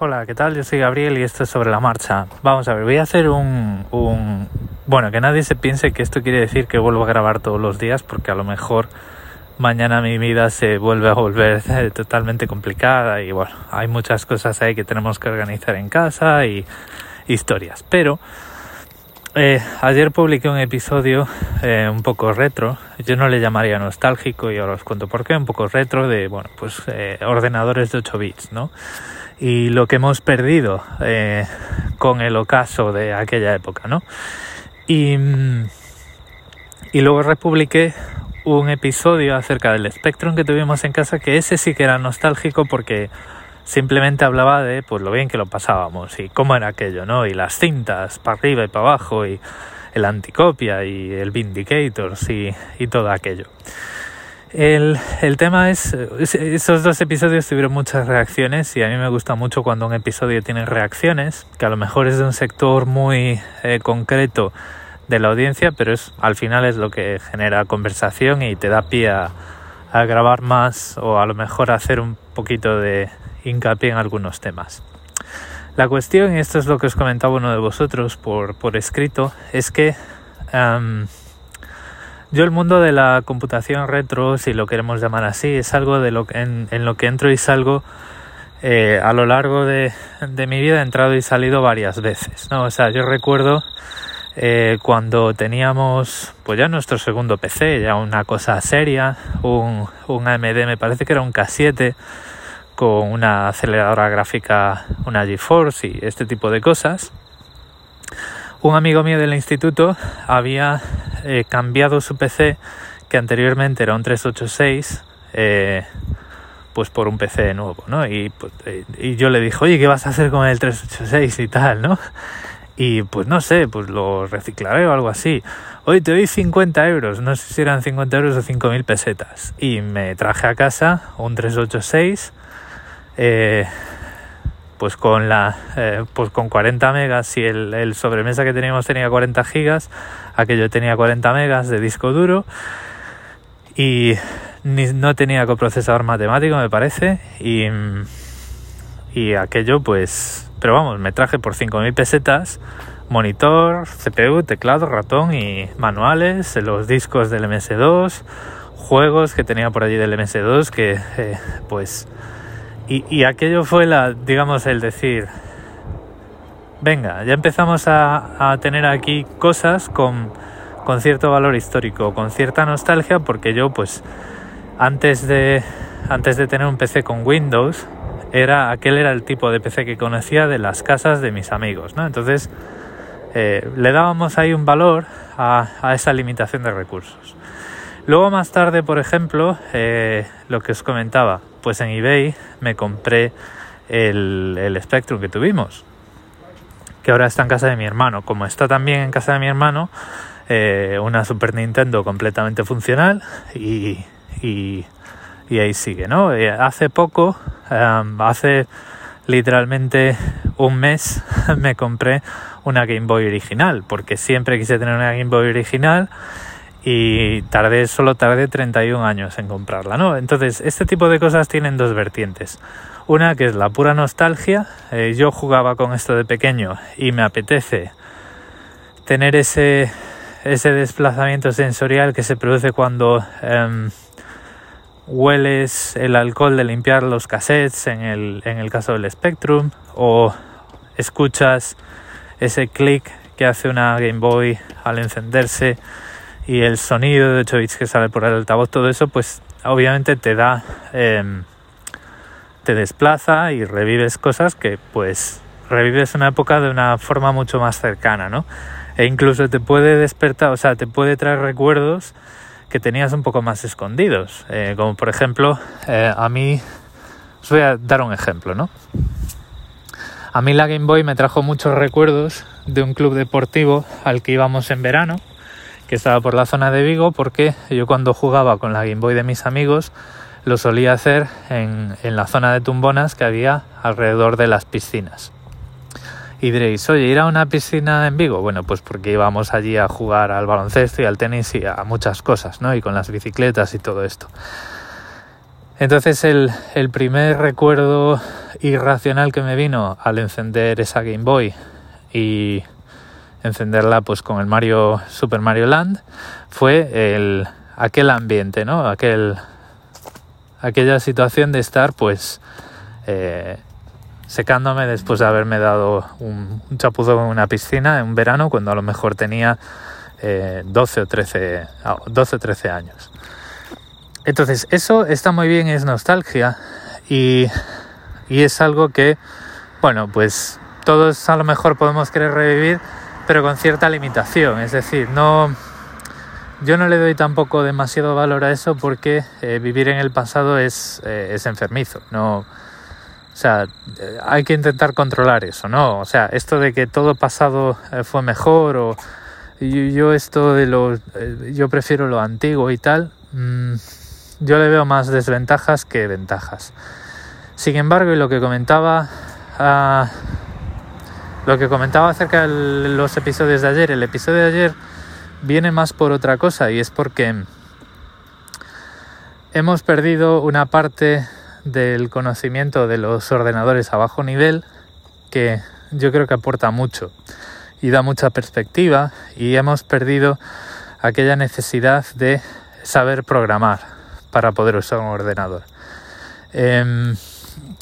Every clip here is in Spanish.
Hola, ¿qué tal? Yo soy Gabriel y esto es sobre la marcha. Vamos a ver, voy a hacer un, un, Bueno, que nadie se piense que esto quiere decir que vuelvo a grabar todos los días, porque a lo mejor mañana mi vida se vuelve a volver totalmente complicada y bueno, hay muchas cosas ahí que tenemos que organizar en casa y historias. Pero eh, ayer publiqué un episodio eh, un poco retro, yo no le llamaría nostálgico y ahora os cuento por qué, un poco retro de, bueno, pues eh, ordenadores de 8 bits, ¿no? Y lo que hemos perdido con el ocaso de aquella época, ¿no? Y, y luego republiqué un episodio acerca del Spectrum que tuvimos en casa, que ese sí que era nostálgico porque simplemente hablaba de pues lo bien que lo pasábamos y cómo era aquello, ¿no? Y las cintas para arriba y para abajo y el anticopia y el Vindicators y, todo aquello. El, el, tema es, esos dos episodios tuvieron muchas reacciones y a mí me gusta mucho cuando un episodio tiene reacciones, que a lo mejor es de un sector muy eh, concreto de la audiencia, pero es al final es lo que genera conversación y te da pie a, a grabar más o a lo mejor hacer un poquito de, hincapié en algunos temas. La cuestión, y esto es lo que os comentaba uno de vosotros por, por escrito, es que yo el mundo de la computación retro, si lo queremos llamar así, es algo de lo que, en, lo que entro y salgo eh, a lo largo de, mi vida, he entrado y salido varias veces. O sea, yo recuerdo eh, cuando teníamos pues ya nuestro segundo PC, ya una cosa seria, un, un AMD, me parece que era un K7, con una aceleradora gráfica, una GeForce y este tipo de cosas. Un amigo mío del instituto había eh, cambiado su PC, que anteriormente era un 386, eh, pues por un PC nuevo, ¿no? Y, pues, eh, y yo le dije, oye, ¿qué vas a hacer con el 386 y tal, no? Y pues no sé, pues lo reciclaré o algo así. Hoy te doy 50 euros, no sé si eran 50 euros o 5.000 pesetas. Y me traje a casa un 386 eh, pues con la eh, pues con 40 megas y el, sobremesa que teníamos tenía 40 gigas aquello tenía 40 megas de disco duro y no tenía coprocesador matemático me parece y, y aquello pues pero vamos me traje por 5.000 pesetas monitor CPU teclado ratón y manuales los discos del MS2 juegos que tenía por allí del MS2 que eh, pues y, aquello fue la, digamos, el decir, venga, ya empezamos a, tener aquí cosas con, con, cierto valor histórico, con cierta nostalgia, porque yo, pues, antes de, antes de tener un PC con Windows, era, aquel era el tipo de PC que conocía de las casas de mis amigos, ¿no? Entonces, eh, le dábamos ahí un valor a, a esa limitación de recursos. Luego más tarde, por ejemplo, eh, lo que os comentaba, pues en eBay me compré el, el Spectrum que tuvimos, que ahora está en casa de mi hermano. Como está también en casa de mi hermano, eh, una Super Nintendo completamente funcional y, y, ahí sigue, ¿no? Eh, hace poco, hace literalmente un mes, me compré una Game Boy original, porque siempre quise tener una Game Boy original y tardé, solo tardé 31 años en comprarla, ¿no? Entonces, este tipo de cosas tienen dos vertientes. Una que es la pura nostalgia, eh, yo jugaba con esto de pequeño y me apetece tener ese, ese desplazamiento sensorial que se produce cuando em, hueles el alcohol de limpiar los cassettes en el, en el caso del Spectrum o escuchas ese clic que hace una Game Boy al encenderse y el sonido de 8 bits que sale por el altavoz, todo eso, pues obviamente te da, em, te desplaza y revives cosas que pues revives una época de una forma mucho más cercana, ¿no? E incluso te puede despertar, o sea, te puede traer recuerdos que tenías un poco más escondidos, eh, como por ejemplo, eh, a mí, os voy a dar un ejemplo, ¿no? A mí la Game Boy me trajo muchos recuerdos de un club deportivo al que íbamos en verano, que estaba por la zona de Vigo porque yo cuando jugaba con la Game Boy de mis amigos lo solía hacer en, la zona de tumbonas que había alrededor de las piscinas. Y diréis, oye, ir a una piscina en Vigo, bueno, pues porque íbamos allí a jugar al baloncesto y al tenis y a muchas cosas, ¿no? Y con las bicicletas y todo esto. Entonces el, el primer recuerdo irracional que me vino al encender esa Game Boy y encenderla pues con el Mario Super Mario Land fue el aquel ambiente, ¿no? Aquel aquella situación de estar pues eh, secándome después de haberme dado un, chapuzo en una piscina en un verano cuando a lo mejor tenía 12 o 13 12 o 13 años. Entonces, eso está muy bien, es nostalgia y, y es algo que, bueno, pues todos a lo mejor podemos querer revivir, pero con cierta limitación. Es decir, no, yo no le doy tampoco demasiado valor a eso porque eh, vivir en el pasado es, eh, es enfermizo. No, o sea, eh, hay que intentar controlar eso, ¿no? O sea, esto de que todo pasado fue mejor o yo, esto de lo, yo prefiero lo antiguo y tal, mm, yo le veo más desventajas que ventajas. Sin embargo, y lo que comentaba, ah, lo que comentaba acerca de los episodios de ayer, el episodio de ayer viene más por otra cosa y es porque hemos perdido una parte del conocimiento de los ordenadores a bajo nivel que yo creo que aporta mucho y da mucha perspectiva y hemos perdido aquella necesidad de saber programar para poder usar un ordenador. Em,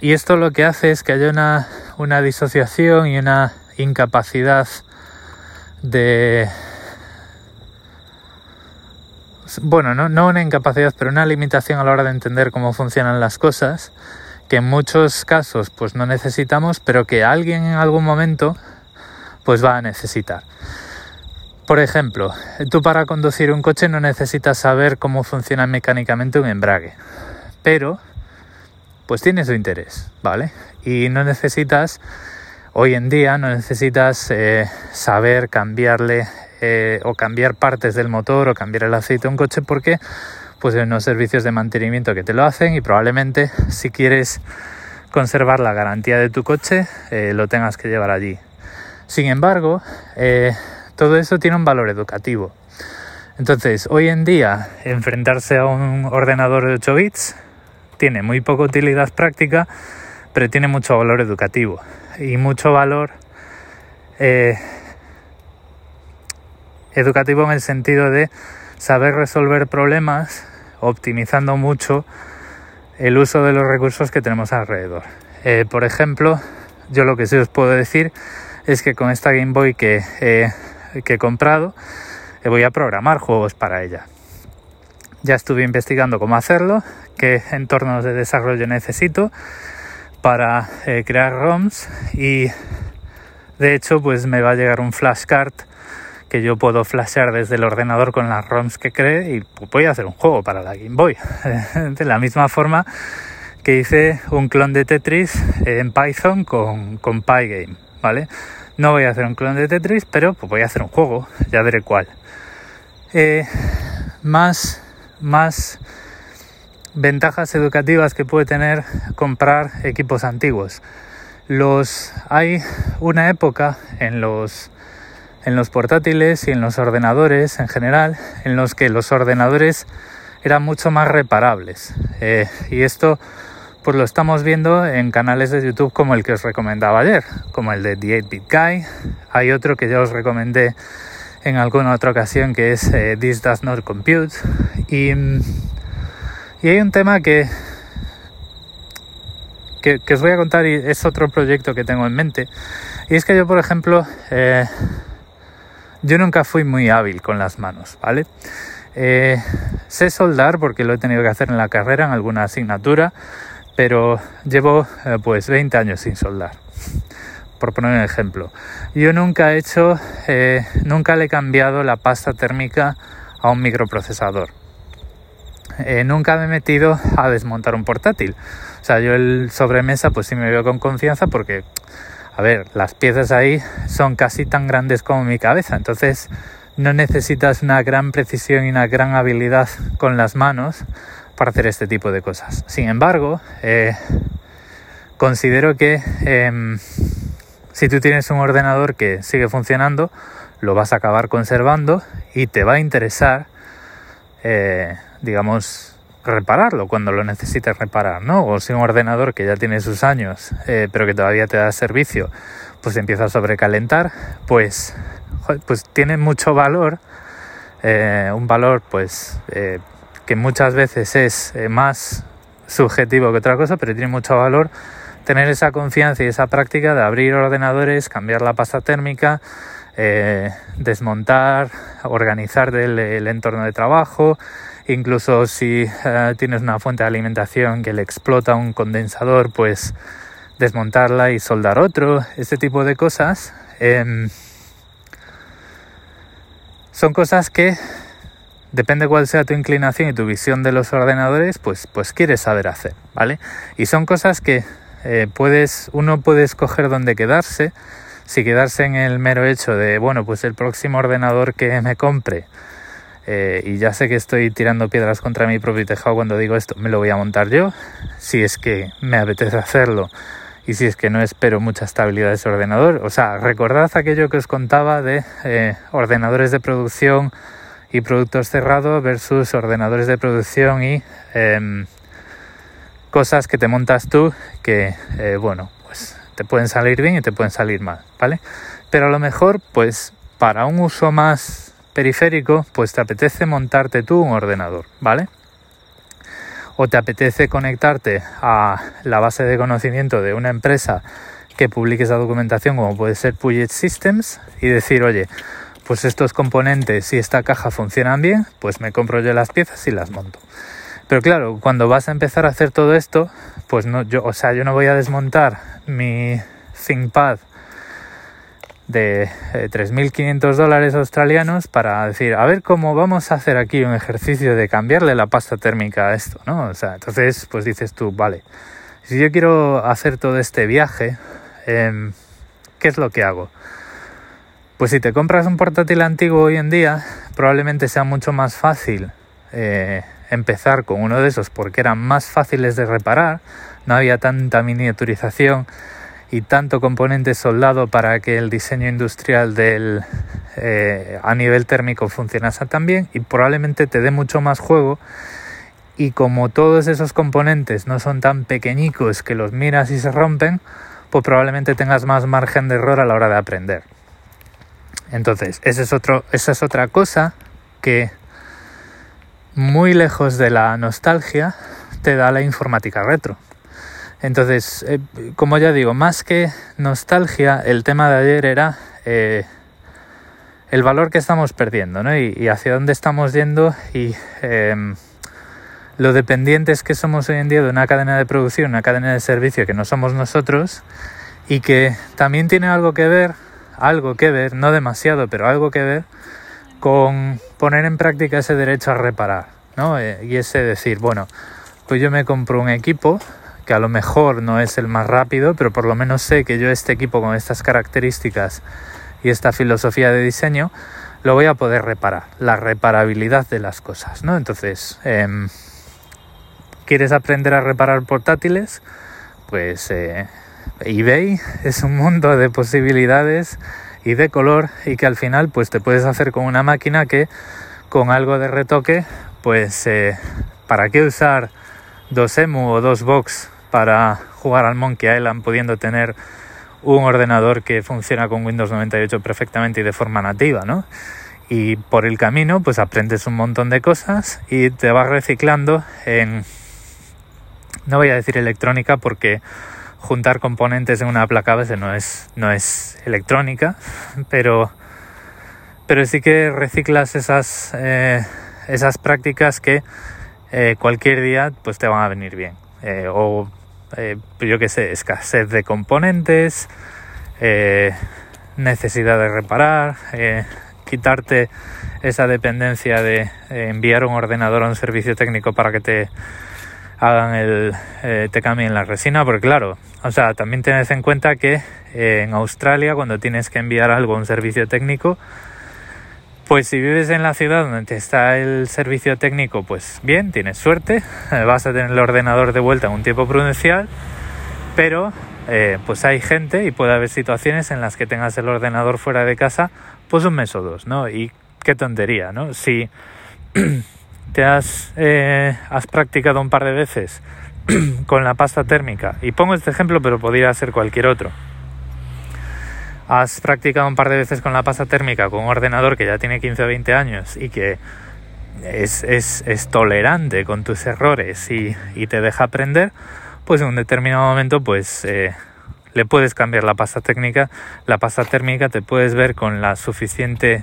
y esto lo que hace es que haya una, una disociación y una incapacidad de, bueno, no, no, una incapacidad, pero una limitación a la hora de entender cómo funcionan las cosas, que en muchos casos pues no necesitamos, pero que alguien en algún momento pues va a necesitar. Por ejemplo, tú para conducir un coche no necesitas saber cómo funciona mecánicamente un embrague, pero pues tiene su interés, ¿vale? Y no necesitas, hoy en día, no necesitas eh, saber cambiarle eh, o cambiar partes del motor o cambiar el aceite a un coche porque pues hay unos servicios de mantenimiento que te lo hacen y probablemente si quieres conservar la garantía de tu coche eh, lo tengas que llevar allí. Sin embargo, todo eso tiene un valor educativo. Entonces, hoy en día, enfrentarse a un ordenador de 8 bits tiene muy poca utilidad práctica, pero tiene mucho valor educativo y mucho valor educativo en el sentido de saber resolver problemas optimizando mucho el uso de los recursos que tenemos alrededor. Eh, por ejemplo, yo lo que sí os puedo decir es que con esta Game Boy que, que he comprado eh, voy a programar juegos para ella. Ya estuve investigando cómo hacerlo, qué entornos de desarrollo necesito para eh, crear ROMs y de hecho pues me va a llegar un flashcard que yo puedo flashear desde el ordenador con las ROMs que cree y voy a hacer un juego para la Game Boy. de la misma forma que hice un clon de Tetris en Python con, con Pygame, ¿vale? No voy a hacer un clon de Tetris, pero pues voy a hacer un juego, ya veré cuál. Eh, más, más ventajas educativas que puede tener comprar equipos antiguos. Los, hay una época en los en los portátiles y en los ordenadores en general, en los que los ordenadores eran mucho más reparables. Eh, y esto pues lo estamos viendo en canales de YouTube como el que os recomendaba ayer, como el de The 8-Bit Guy. Hay otro que ya os recomendé en alguna otra ocasión que es eh, This Does Not Compute. Y, y, hay un tema que, que, os voy a contar y es otro proyecto que tengo en mente. Y es que yo, por ejemplo, eh, yo nunca fui muy hábil con las manos, ¿vale? Eh, sé soldar porque lo he tenido que hacer en la carrera, en alguna asignatura, pero llevo eh, pues 20 años sin soldar. Por poner un ejemplo, yo nunca he hecho, eh, nunca le he cambiado la pasta térmica a un microprocesador. nunca me he metido a desmontar un portátil. O sea, yo el sobremesa pues sí me veo con confianza porque a ver, las piezas ahí son casi tan grandes como mi cabeza, entonces no necesitas una gran precisión y una gran habilidad con las manos para hacer este tipo de cosas. Sin embargo, eh, considero que em, si tú tienes un ordenador que sigue funcionando, lo vas a acabar conservando y te va a interesar, eh, digamos, repararlo cuando lo necesites reparar, ¿no? O si un ordenador que ya tiene sus años, eh, pero que todavía te da servicio, pues empieza a sobrecalentar, pues, pues tiene mucho valor, eh, un valor pues que muchas veces es más subjetivo que otra cosa, pero tiene mucho valor tener esa confianza y esa práctica de abrir ordenadores, cambiar la pasta térmica, eh, desmontar, organizar el, entorno de trabajo, incluso si eh, tienes una fuente de alimentación que le explota un condensador, pues desmontarla y soldar otro, este tipo de cosas. Em, son cosas que depende cuál sea tu inclinación y tu visión de los ordenadores, pues, pues quieres saber hacer, ¿vale? Y son cosas que eh, puedes, uno puede escoger dónde quedarse, si quedarse en el mero hecho de, bueno, pues el próximo ordenador que me compre, eh, y ya sé que estoy tirando piedras contra mi propio tejado cuando digo esto, me lo voy a montar yo, si es que me apetece hacerlo y si es que no espero mucha estabilidad de ese ordenador. O sea, recordad aquello que os contaba de eh, ordenadores de producción y productos cerrados versus ordenadores de producción y em, cosas que te montas tú que, eh, bueno, pues te pueden salir bien y te pueden salir mal, ¿vale? Pero a lo mejor, pues para un uso más periférico, pues te apetece montarte tú un ordenador, ¿vale? O te apetece conectarte a la base de conocimiento de una empresa que publique esa documentación, como puede ser Puget Systems, y decir, oye, pues estos componentes y esta caja funcionan bien, pues me compro yo las piezas y las monto. Pero claro, cuando vas a empezar a hacer todo esto, pues no, yo, o sea, yo no voy a desmontar mi ThinkPad de 3.500 eh, dólares australianos para decir, a ver cómo vamos a hacer aquí un ejercicio de cambiarle la pasta térmica a esto, ¿no? O sea, entonces, pues dices tú, vale, si yo quiero hacer todo este viaje, em, ¿qué es lo que hago? Pues si te compras un portátil antiguo hoy en día, probablemente sea mucho más fácil eh, empezar con uno de esos porque eran más fáciles de reparar, no había tanta miniaturización y tanto componente soldado para que el diseño industrial del eh, a nivel térmico funcionase también y probablemente te dé mucho más juego y como todos esos componentes no son tan pequeñicos que los miras y se rompen, pues probablemente tengas más margen de error a la hora de aprender. Entonces, ese es otro, esa es otra cosa que muy lejos de la nostalgia te da la informática retro. Entonces, eh, como ya digo, más que nostalgia, el tema de ayer era eh, el valor que estamos perdiendo ¿no? y, hacia dónde estamos yendo y em, lo dependientes que somos hoy en día de una cadena de producción, una cadena de servicio que no somos nosotros y que también tiene algo que ver algo que ver, no demasiado, pero algo que ver con poner en práctica ese derecho a reparar, ¿no? Eh, y ese decir, bueno, pues yo me compro un equipo que a lo mejor no es el más rápido, pero por lo menos sé que yo este equipo con estas características y esta filosofía de diseño lo voy a poder reparar, la reparabilidad de las cosas, ¿no? Entonces, em, ¿quieres aprender a reparar portátiles? Pues eh, eBay es un mundo de posibilidades y de color y que al final pues te puedes hacer con una máquina que con algo de retoque pues eh, para qué usar dos emu o dos box para jugar al Monkey Island pudiendo tener un ordenador que funciona con Windows 98 perfectamente y de forma nativa, ¿no? Y por el camino pues aprendes un montón de cosas y te vas reciclando en no voy a decir electrónica porque juntar componentes en una placa base no es, no es electrónica, pero, pero sí que reciclas esas, eh, esas prácticas que eh, cualquier día pues te van a venir bien. Eh, o yo que sé, escasez de componentes, necesidad de reparar, quitarte esa dependencia de enviar un ordenador a un servicio técnico para que te hagan el, eh, te cambien la resina, porque claro, o sea, también tenés en cuenta que eh, en Australia cuando tienes que enviar algo a un servicio técnico, pues si vives en la ciudad donde está el servicio técnico, pues bien, tienes suerte, vas a tener el ordenador de vuelta en un tiempo prudencial, pero eh, pues hay gente y puede haber situaciones en las que tengas el ordenador fuera de casa, pues un mes o dos, ¿no? Y qué tontería, ¿no? Si te has, eh, has practicado un par de veces con la pasta térmica, y pongo este ejemplo, pero podría ser cualquier otro. Has practicado un par de veces con la pasta térmica con un ordenador que ya tiene 15 o 20 años y que es, es, es tolerante con tus errores y, y, te deja aprender, pues en un determinado momento pues eh, le puedes cambiar la pasta técnica, la pasta térmica te puedes ver con la suficiente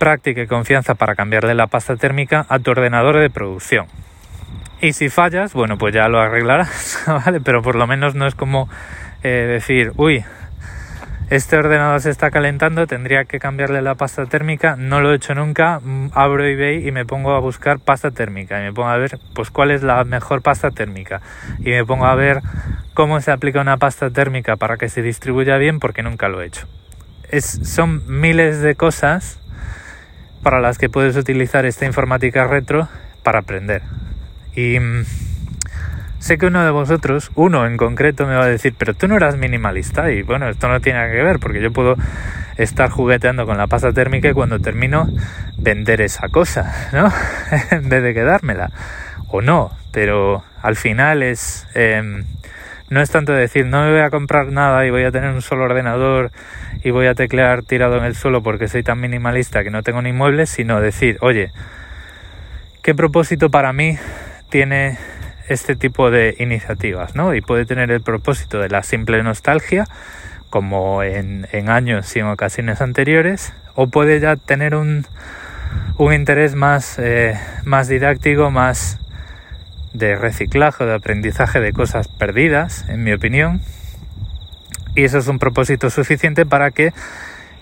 práctica y confianza para cambiarle la pasta térmica a tu ordenador de producción. Y si fallas, bueno, pues ya lo arreglarás, ¿vale? Pero por lo menos no es como eh, decir, uy, este ordenador se está calentando, tendría que cambiarle la pasta térmica, no lo he hecho nunca, mm, abro eBay y me pongo a buscar pasta térmica y me pongo a ver pues cuál es la mejor pasta térmica y me pongo a ver cómo se aplica una pasta térmica para que se distribuya bien porque nunca lo he hecho. Es, son miles de cosas para las que puedes utilizar esta informática retro para aprender. Y mm, Sé que uno de vosotros, uno en concreto, me va a decir, pero tú no eras minimalista y bueno, esto no tiene nada que ver porque yo puedo estar jugueteando con la pasta térmica y cuando termino vender esa cosa, ¿no? en vez de quedármela. O no, pero al final es... Em, no es tanto decir, no me voy a comprar nada y voy a tener un solo ordenador y voy a teclear tirado en el suelo porque soy tan minimalista que no tengo ni muebles, sino decir, oye, ¿qué propósito para mí tiene este tipo de iniciativas, ¿no? Y puede tener el propósito de la simple nostalgia, como en, años y en ocasiones anteriores, o puede ya tener un, un interés más, eh, más didáctico, más de reciclaje, de aprendizaje de cosas perdidas, en mi opinión. Y eso es un propósito suficiente para que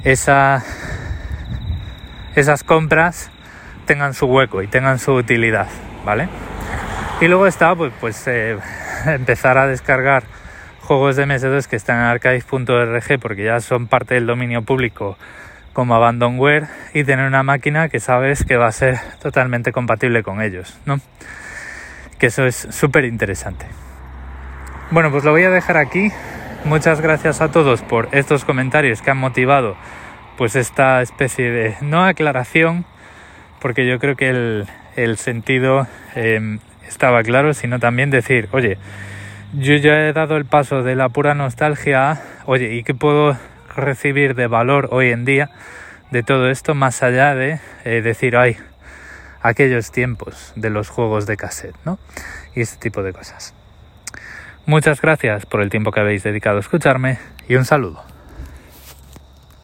esa, esas compras tengan su hueco y tengan su utilidad, ¿vale? Y luego está pues, pues eh, empezar a descargar juegos de MS2 que están en archive.org porque ya son parte del dominio público como abandonware y tener una máquina que sabes que va a ser totalmente compatible con ellos, ¿no? Que eso es súper interesante. Bueno, pues lo voy a dejar aquí. Muchas gracias a todos por estos comentarios que han motivado pues esta especie de no aclaración, porque yo creo que el, el sentido em, estaba claro, sino también decir, oye, yo ya he dado el paso de la pura nostalgia oye, ¿y qué puedo recibir de valor hoy en día de todo esto más allá de eh, decir, ay, aquellos tiempos de los juegos de cassette, ¿no? Y este tipo de cosas. Muchas gracias por el tiempo que habéis dedicado a escucharme y un saludo.